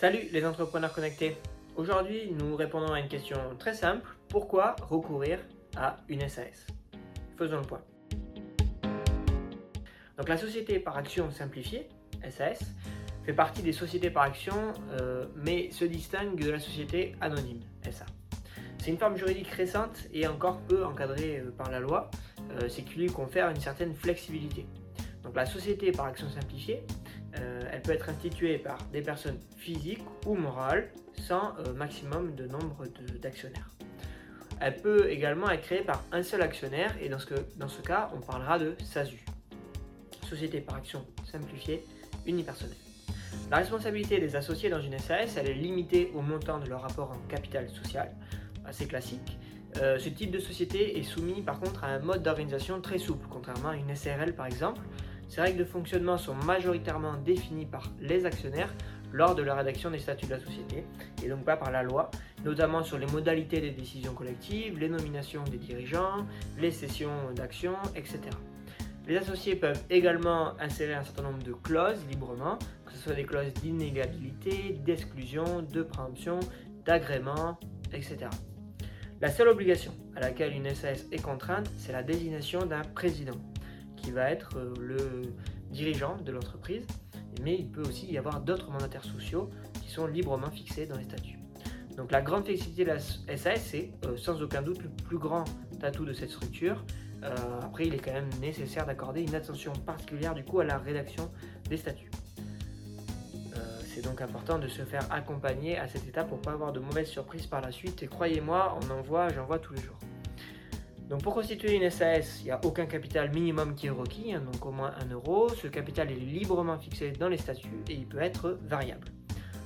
Salut les entrepreneurs connectés. Aujourd'hui, nous répondons à une question très simple. Pourquoi recourir à une SAS Faisons le point. Donc la société par action simplifiée, SAS, fait partie des sociétés par action, euh, mais se distingue de la société anonyme, SA. C'est une forme juridique récente et encore peu encadrée euh, par la loi, euh, ce qui lui confère une certaine flexibilité. Donc la société par action simplifiée, elle peut être instituée par des personnes physiques ou morales sans maximum de nombre d'actionnaires. Elle peut également être créée par un seul actionnaire et dans ce, dans ce cas, on parlera de SASU. Société par action simplifiée unipersonnelle. La responsabilité des associés dans une SAS, elle est limitée au montant de leur rapport en capital social, assez classique. Euh, ce type de société est soumis par contre à un mode d'organisation très souple, contrairement à une SRL par exemple. Ces règles de fonctionnement sont majoritairement définies par les actionnaires lors de la rédaction des statuts de la société, et donc pas par la loi, notamment sur les modalités des décisions collectives, les nominations des dirigeants, les cessions d'actions, etc. Les associés peuvent également insérer un certain nombre de clauses librement, que ce soit des clauses d'inégalité, d'exclusion, de préemption, d'agrément, etc. La seule obligation à laquelle une SAS est contrainte, c'est la désignation d'un président, qui va être euh, le dirigeant de l'entreprise, mais il peut aussi y avoir d'autres mandataires sociaux qui sont librement fixés dans les statuts. Donc la grande flexibilité de la SAS, c'est euh, sans aucun doute le plus grand atout de cette structure, euh, après, il est quand même nécessaire d'accorder une attention particulière du coup à la rédaction des statuts. C'est donc important de se faire accompagner à cette étape pour pas avoir de mauvaises surprises par la suite. Et croyez-moi, on en voit, j'en vois tous les jours. Donc pour constituer une SAS, il n'y a aucun capital minimum qui est requis, hein, donc au moins 1 euro. Ce capital est librement fixé dans les statuts et il peut être variable.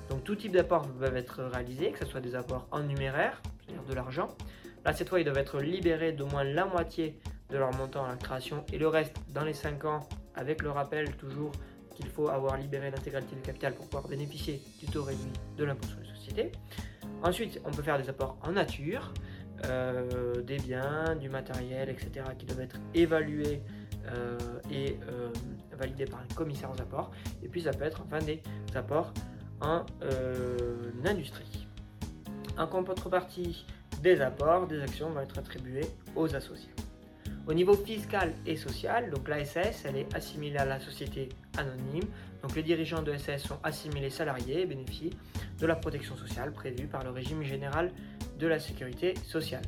Donc tout type d'apport peuvent être réalisés, que ce soit des apports en numéraire, c'est-à-dire de l'argent. Là, cette fois, ils doivent être libérés d'au moins la moitié de leur montant à la création et le reste dans les 5 ans avec le rappel toujours qu'il faut avoir libéré l'intégralité du capital pour pouvoir bénéficier du taux réduit de l'impôt sur les sociétés. Ensuite, on peut faire des apports en nature, euh, des biens, du matériel, etc. qui doivent être évalués euh, et euh, validés par un commissaire aux apports. Et puis ça peut être enfin des apports en industrie. En contrepartie des apports, des actions vont être attribuées aux associés. Au niveau fiscal et social, donc la SAS, elle est assimilée à la société anonyme. Donc les dirigeants de SAS sont assimilés salariés et bénéficient de la protection sociale prévue par le régime général de la sécurité sociale.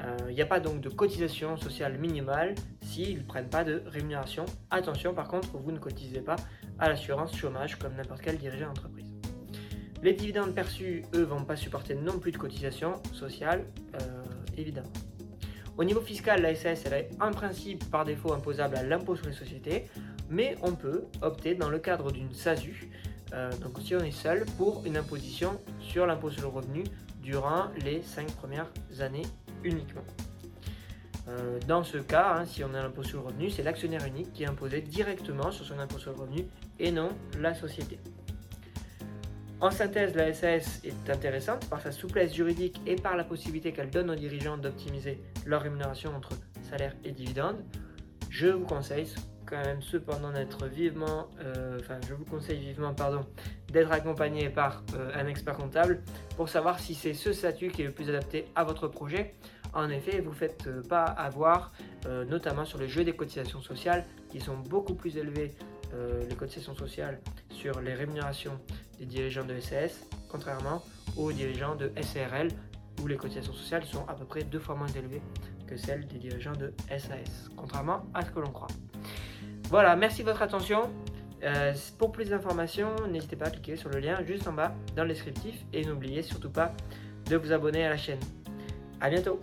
Euh, il n'y a pas donc de cotisation sociale minimale s'ils ne prennent pas de rémunération. Attention par contre, vous ne cotisez pas à l'assurance chômage comme n'importe quel dirigeant d'entreprise. Les dividendes perçus, eux, vont pas supporter non plus de cotisation sociale, euh, évidemment. Au niveau fiscal, la SAS est en principe par défaut imposable à l'impôt sur les sociétés, mais on peut opter dans le cadre d'une SASU, euh, donc si on est seul, pour une imposition sur l'impôt sur le revenu durant les 5 premières années uniquement. Euh, dans ce cas, hein, si on a l'impôt sur le revenu, c'est l'actionnaire unique qui est imposé directement sur son impôt sur le revenu et non la société. En synthèse, la SAS est intéressante par sa souplesse juridique et par la possibilité qu'elle donne aux dirigeants d'optimiser leur rémunération entre salaire et dividende. Je vous conseille quand même cependant d'être vivement, euh, enfin je vous conseille vivement pardon, d'être accompagné par euh, un expert comptable pour savoir si c'est ce statut qui est le plus adapté à votre projet. En effet, vous ne faites euh, pas avoir, notamment sur le jeu des cotisations sociales, qui sont beaucoup plus élevées, les cotisations sociales sur les rémunérations des dirigeants de SAS, contrairement aux dirigeants de SRL, où les cotisations sociales sont à peu près deux fois moins élevées que celles des dirigeants de SAS, contrairement à ce que l'on croit. Voilà, merci de votre attention. Euh, pour plus d'informations, n'hésitez pas à cliquer sur le lien juste en bas dans le descriptif et n'oubliez surtout pas de vous abonner à la chaîne. A bientôt